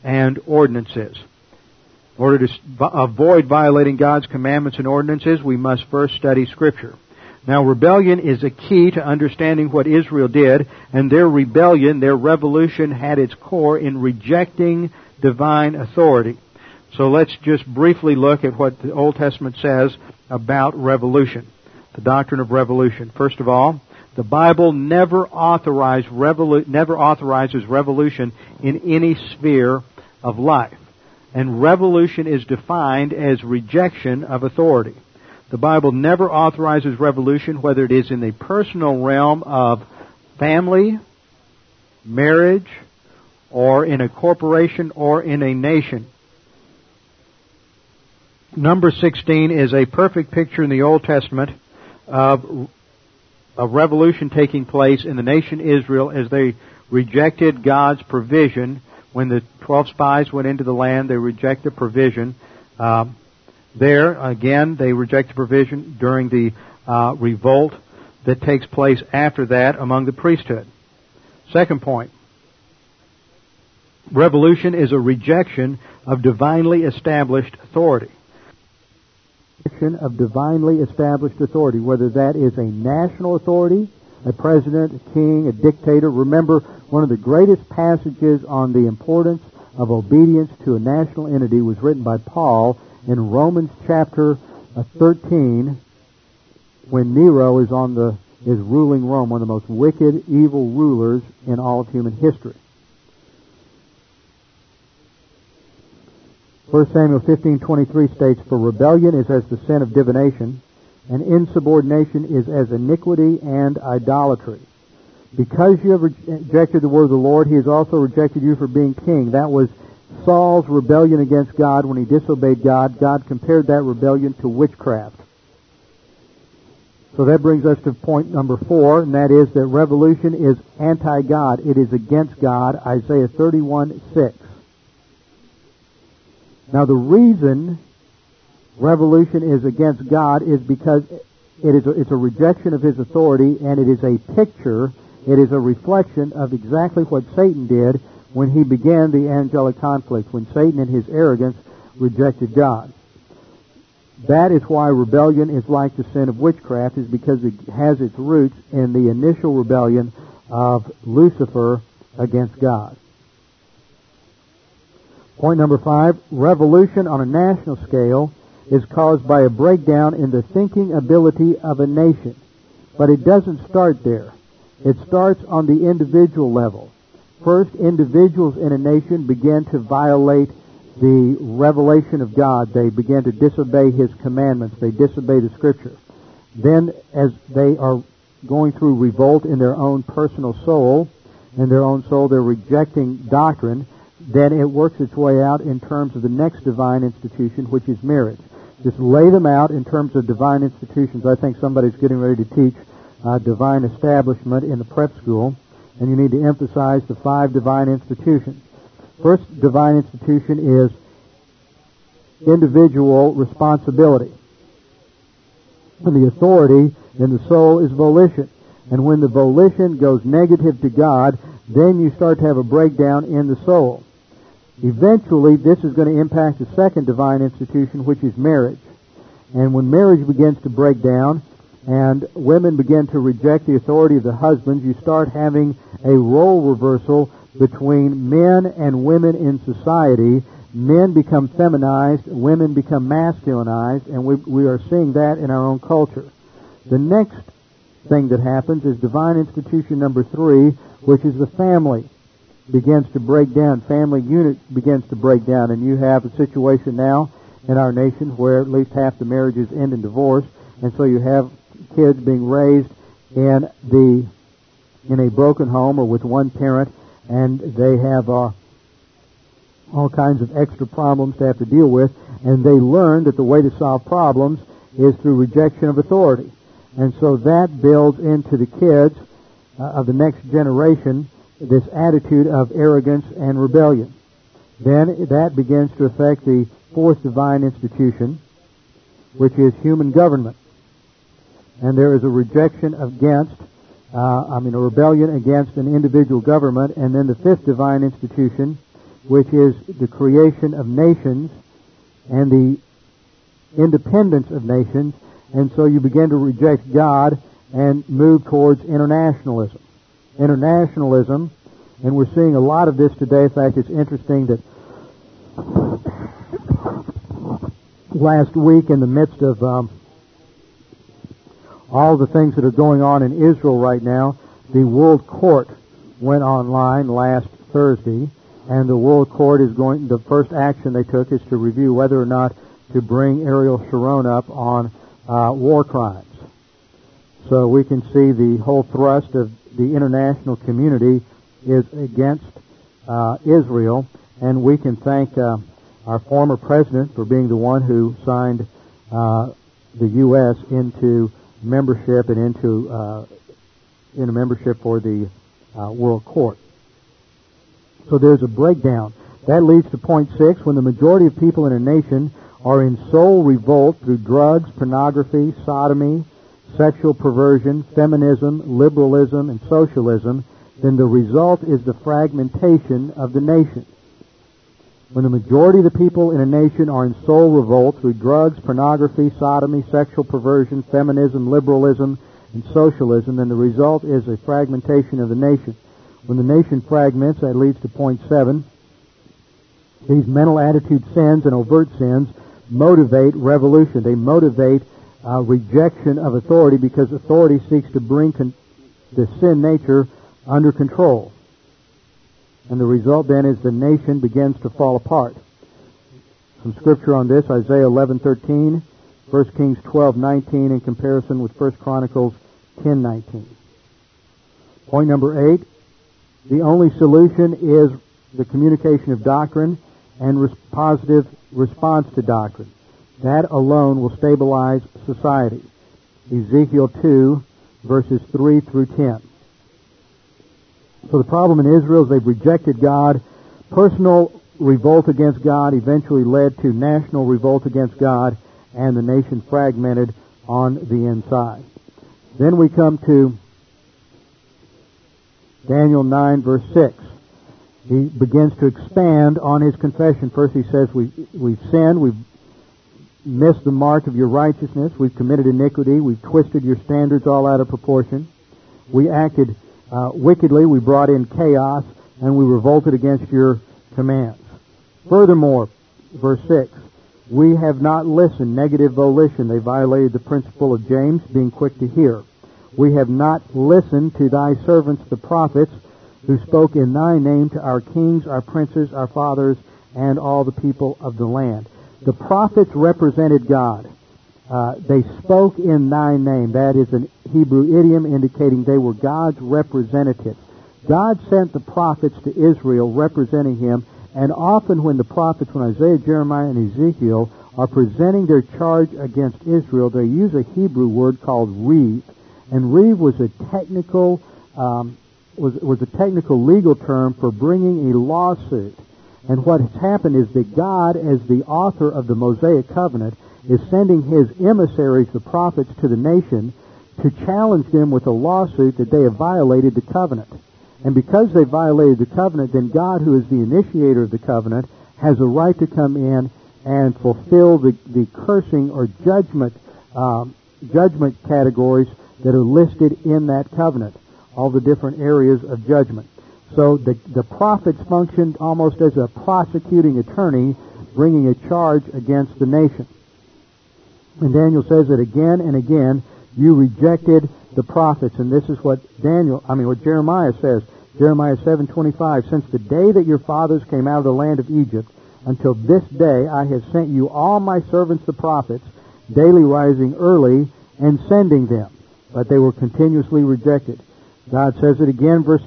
and ordinances. In order to avoid violating God's commandments and ordinances, we must first study Scripture. Now, rebellion is a key to understanding what Israel did, and their rebellion, their revolution, had its core in rejecting divine authority. So let's just briefly look at what the Old Testament says about revolution, the doctrine of revolution. First of all, the Bible never, revolu- never authorizes revolution in any sphere of life. And revolution is defined as rejection of authority. The Bible never authorizes revolution, whether it is in the personal realm of family, marriage, or in a corporation or in a nation. Number 16 is a perfect picture in the Old Testament of a revolution taking place in the nation Israel as they rejected God's provision. When the 12 spies went into the land, they rejected provision. Um, there, again, they reject the provision during the uh, revolt that takes place after that among the priesthood. Second point. Revolution is a rejection of divinely established authority of divinely established authority, whether that is a national authority, a president, a king, a dictator. Remember, one of the greatest passages on the importance of obedience to a national entity was written by Paul in Romans chapter uh, 13 when Nero is on the is ruling Rome, one of the most wicked, evil rulers in all of human history. 1 Samuel 15:23 states, "For rebellion is as the sin of divination, and insubordination is as iniquity and idolatry." Because you have rejected the word of the Lord, he has also rejected you for being king. That was Saul's rebellion against God when he disobeyed God. God compared that rebellion to witchcraft. So that brings us to point number four, and that is that revolution is anti-God. It is against God. Isaiah 31, 6. Now the reason revolution is against God is because it is a, it's a rejection of His authority and it is a picture, it is a reflection of exactly what Satan did when he began the angelic conflict, when Satan in his arrogance rejected God. That is why rebellion is like the sin of witchcraft, is because it has its roots in the initial rebellion of Lucifer against God. Point number five, revolution on a national scale is caused by a breakdown in the thinking ability of a nation. But it doesn't start there. It starts on the individual level. First, individuals in a nation begin to violate the revelation of God. They begin to disobey His commandments. They disobey the Scripture. Then, as they are going through revolt in their own personal soul, in their own soul, they're rejecting doctrine then it works its way out in terms of the next divine institution, which is marriage. Just lay them out in terms of divine institutions. I think somebody's getting ready to teach uh, divine establishment in the prep school, and you need to emphasize the five divine institutions. First divine institution is individual responsibility. And the authority in the soul is volition. And when the volition goes negative to God, then you start to have a breakdown in the soul. Eventually, this is going to impact the second divine institution, which is marriage. And when marriage begins to break down and women begin to reject the authority of the husbands, you start having a role reversal between men and women in society. Men become feminized, women become masculinized, and we, we are seeing that in our own culture. The next thing that happens is divine institution number three, which is the family begins to break down, family unit begins to break down, and you have a situation now in our nation where at least half the marriages end in divorce, and so you have kids being raised in the in a broken home or with one parent, and they have uh, all kinds of extra problems to have to deal with, and they learn that the way to solve problems is through rejection of authority, and so that builds into the kids uh, of the next generation this attitude of arrogance and rebellion. Then that begins to affect the fourth divine institution, which is human government. And there is a rejection against, uh, I mean, a rebellion against an individual government. And then the fifth divine institution, which is the creation of nations and the independence of nations. And so you begin to reject God and move towards internationalism. Internationalism, and we're seeing a lot of this today. In fact, it's interesting that last week, in the midst of um, all the things that are going on in Israel right now, the World Court went online last Thursday, and the World Court is going. The first action they took is to review whether or not to bring Ariel Sharon up on uh, war crimes. So we can see the whole thrust of the international community is against uh, Israel, and we can thank uh, our former president for being the one who signed uh, the U.S. into membership and into uh, into membership for the uh, World Court. So there's a breakdown. That leads to point six, when the majority of people in a nation are in soul revolt through drugs, pornography, sodomy, sexual perversion, feminism, liberalism, and socialism, then the result is the fragmentation of the nation. When the majority of the people in a nation are in soul revolt through drugs, pornography, sodomy, sexual perversion, feminism, liberalism, and socialism, then the result is a fragmentation of the nation. When the nation fragments, that leads to point seven. These mental attitude sins and overt sins motivate revolution. They motivate uh, rejection of authority because authority seeks to bring con- the sin nature under control. And the result then is the nation begins to fall apart. Some scripture on this, Isaiah 11:13, 1 Kings 12:19 in comparison with 1 Chronicles 10:19. Point number 8, the only solution is the communication of doctrine and res- positive response to doctrine. That alone will stabilize society. Ezekiel 2 verses 3 through 10. So the problem in Israel is they've rejected God. Personal revolt against God eventually led to national revolt against God and the nation fragmented on the inside. Then we come to Daniel 9 verse 6. He begins to expand on his confession. First he says we, we've sinned, we've missed the mark of your righteousness, we've committed iniquity, we've twisted your standards all out of proportion, we acted uh, wickedly, we brought in chaos, and we revolted against your commands. Furthermore, verse 6, we have not listened, negative volition. They violated the principle of James, being quick to hear. We have not listened to thy servants, the prophets, who spoke in thy name to our kings, our princes, our fathers, and all the people of the land. The prophets represented God. Uh, they spoke in thy name. That is an Hebrew idiom indicating they were God's representatives. God sent the prophets to Israel representing him, and often when the prophets, when Isaiah, Jeremiah, and Ezekiel are presenting their charge against Israel, they use a Hebrew word called reeve, and reeve was a technical um, was was a technical legal term for bringing a lawsuit. And what has happened is that God, as the author of the Mosaic covenant, is sending his emissaries, the prophets, to the nation to challenge them with a lawsuit that they have violated the covenant. And because they violated the covenant, then God, who is the initiator of the covenant, has a right to come in and fulfill the, the cursing or judgment um, judgment categories that are listed in that covenant, all the different areas of judgment. So the, the prophets functioned almost as a prosecuting attorney, bringing a charge against the nation. And Daniel says that again and again, you rejected the prophets. And this is what Daniel, I mean, what Jeremiah says. Jeremiah 7:25, since the day that your fathers came out of the land of Egypt until this day I have sent you all my servants the prophets, daily rising early and sending them. But they were continuously rejected. God says it again, verse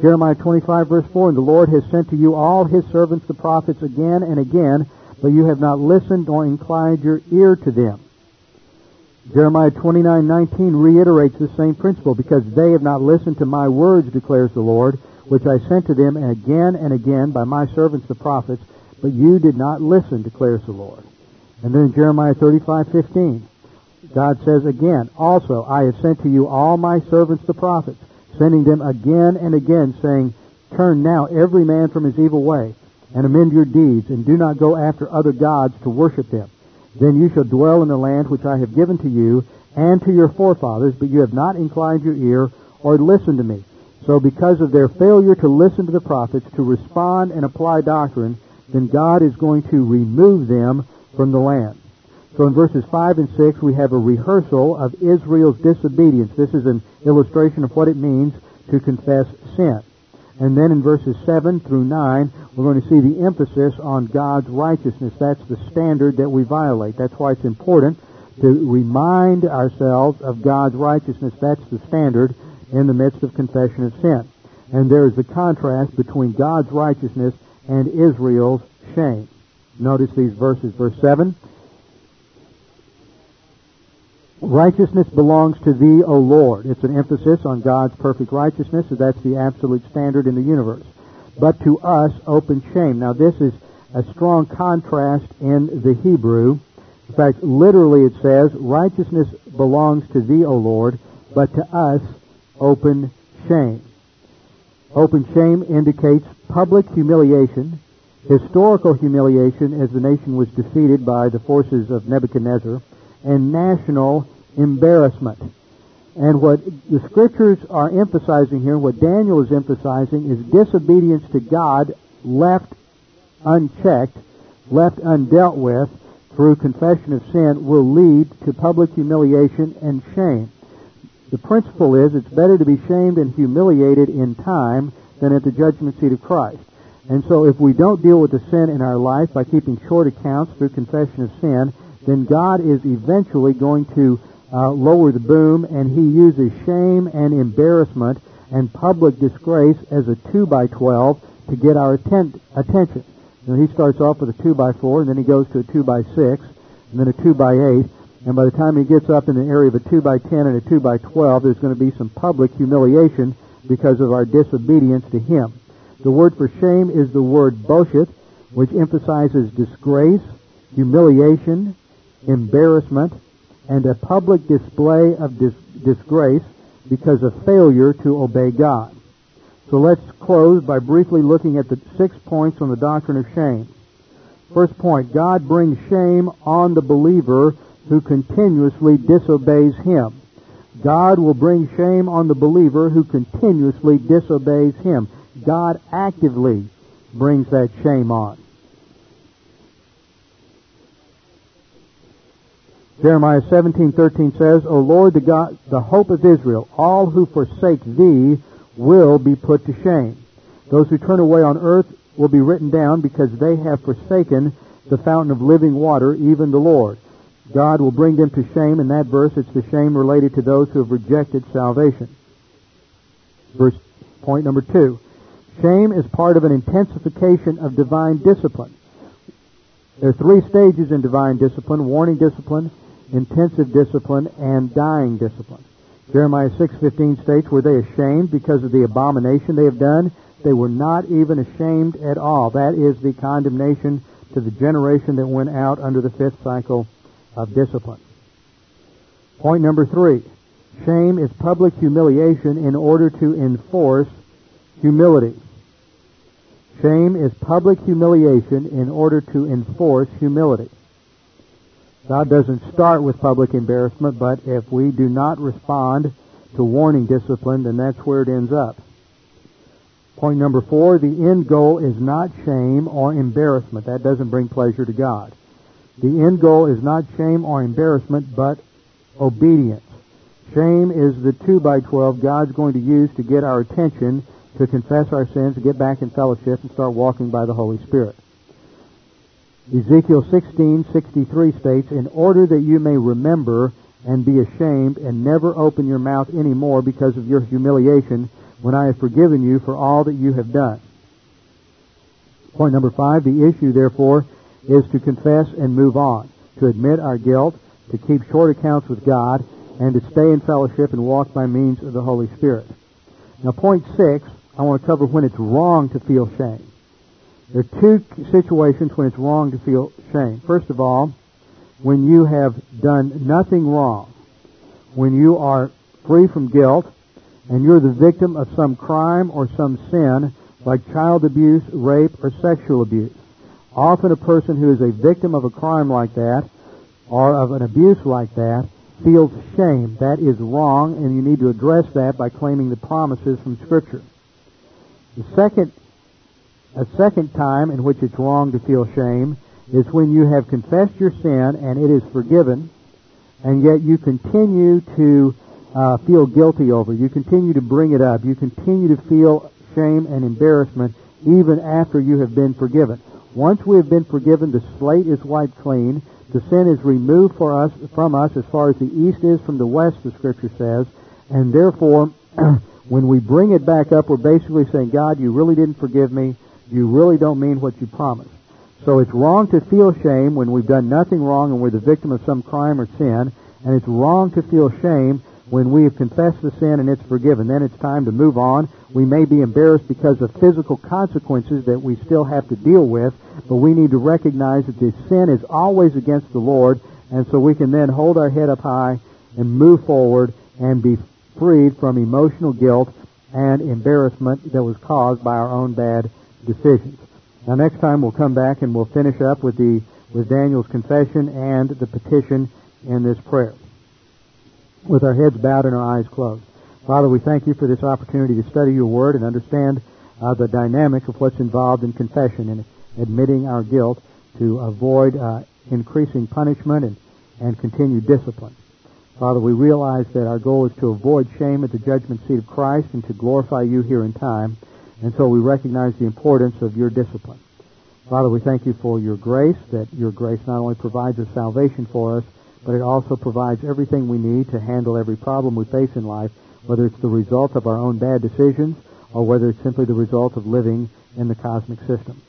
Jeremiah 25 verse 4, and the Lord has sent to you all his servants the prophets again and again, but you have not listened nor inclined your ear to them. Jeremiah 29:19 reiterates the same principle because they have not listened to my words declares the Lord which I sent to them and again and again by my servants the prophets but you did not listen declares the Lord. And then Jeremiah 35:15, God says again, Also I have sent to you all my servants the prophets, sending them again and again, saying, Turn now every man from his evil way, and amend your deeds, and do not go after other gods to worship them. Then you shall dwell in the land which I have given to you and to your forefathers, but you have not inclined your ear or listened to me. So because of their failure to listen to the prophets, to respond and apply doctrine, then God is going to remove them from the land. So in verses 5 and 6, we have a rehearsal of Israel's disobedience. This is an illustration of what it means to confess sin. And then in verses 7 through 9, we're going to see the emphasis on God's righteousness. That's the standard that we violate. That's why it's important to remind ourselves of God's righteousness. That's the standard in the midst of confession of sin. And there is the contrast between God's righteousness and Israel's shame. Notice these verses. Verse 7. Righteousness belongs to thee, O Lord. It's an emphasis on God's perfect righteousness, so that's the absolute standard in the universe. But to us, open shame. Now this is a strong contrast in the Hebrew. In fact, literally it says, righteousness belongs to thee, O Lord, but to us, open shame. Open shame indicates public humiliation, historical humiliation as the nation was defeated by the forces of Nebuchadnezzar, and national embarrassment. And what the scriptures are emphasizing here, what Daniel is emphasizing, is disobedience to God left unchecked, left undealt with through confession of sin will lead to public humiliation and shame. The principle is it's better to be shamed and humiliated in time than at the judgment seat of Christ. And so if we don't deal with the sin in our life by keeping short accounts through confession of sin, then God is eventually going to uh, lower the boom, and he uses shame and embarrassment and public disgrace as a 2 by 12 to get our atten- attention. Know, he starts off with a 2 by 4, and then he goes to a 2 by 6, and then a 2 by 8, and by the time he gets up in the area of a 2 by 10 and a 2 by 12, there's going to be some public humiliation because of our disobedience to him. The word for shame is the word bosheth, which emphasizes disgrace, humiliation, embarrassment, and a public display of dis- disgrace because of failure to obey God. So let's close by briefly looking at the six points on the doctrine of shame. First point, God brings shame on the believer who continuously disobeys Him. God will bring shame on the believer who continuously disobeys Him. God actively brings that shame on. Jeremiah 17:13 says, "O Lord, the God, the hope of Israel, all who forsake thee will be put to shame. Those who turn away on earth will be written down because they have forsaken the fountain of living water, even the Lord. God will bring them to shame. In that verse, it's the shame related to those who have rejected salvation. Verse point number two. Shame is part of an intensification of divine discipline. There are three stages in divine discipline, warning discipline, intensive discipline, and dying discipline. Jeremiah 6:15 states, "Were they ashamed because of the abomination they have done? They were not even ashamed at all." That is the condemnation to the generation that went out under the fifth cycle of discipline. Point number three. Shame is public humiliation in order to enforce humility. Shame is public humiliation in order to enforce humility. God doesn't start with public embarrassment, but if we do not respond to warning discipline, then that's where it ends up. Point number four, the end goal is not shame or embarrassment. That doesn't bring pleasure to God. The end goal is not shame or embarrassment, but obedience. Shame is the 2 by 12 God's going to use to get our attention, to confess our sins, to get back in fellowship, and start walking by the Holy Spirit. Ezekiel 16:63 states, "In order that you may remember and be ashamed and never open your mouth any more because of your humiliation when I have forgiven you for all that you have done." Point number 5, the issue therefore is to confess and move on, to admit our guilt, to keep short accounts with God, and to stay in fellowship and walk by means of the Holy Spirit. Now point 6, I want to cover when it's wrong to feel shame. There are two situations when it's wrong to feel shame. First of all, when you have done nothing wrong, when you are free from guilt, and you're the victim of some crime or some sin, like child abuse, rape, or sexual abuse. Often a person who is a victim of a crime like that, or of an abuse like that, feels shame. That is wrong, and you need to address that by claiming the promises from Scripture. The second, a second time in which it's wrong to feel shame is when you have confessed your sin and it is forgiven, and yet you continue to uh, feel guilty over. You continue to bring it up. You continue to feel shame and embarrassment even after you have been forgiven. Once we have been forgiven, the slate is wiped clean. The sin is removed for us from us as far as the east is from the west, the scripture says, and therefore, when we bring it back up, we're basically saying, God, you really didn't forgive me. You really don't mean what you promised. So it's wrong to feel shame when we've done nothing wrong and we're the victim of some crime or sin, and it's wrong to feel shame when we have confessed the sin and it's forgiven. Then it's time to move on. We may be embarrassed because of physical consequences that we still have to deal with, but we need to recognize that the sin is always against the Lord, and so we can then hold our head up high and move forward and be freed from emotional guilt and embarrassment that was caused by our own bad decisions. Now next time we'll come back and we'll finish up with the with Daniel's confession and the petition in this prayer with our heads bowed and our eyes closed. Father, we thank you for this opportunity to study your word and understand uh, the dynamic of what's involved in confession and admitting our guilt to avoid uh, increasing punishment and, and continued discipline. Father, we realize that our goal is to avoid shame at the judgment seat of Christ and to glorify you here in time, and so we recognize the importance of your discipline. Father, we thank you for your grace, that your grace not only provides us salvation for us, but it also provides everything we need to handle every problem we face in life, whether it's the result of our own bad decisions or whether it's simply the result of living in the cosmic system.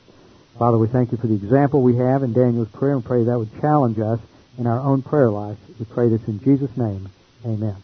Father, we thank you for the example we have in Daniel's prayer and pray that would challenge us in our own prayer life. We pray this in Jesus' name. Amen.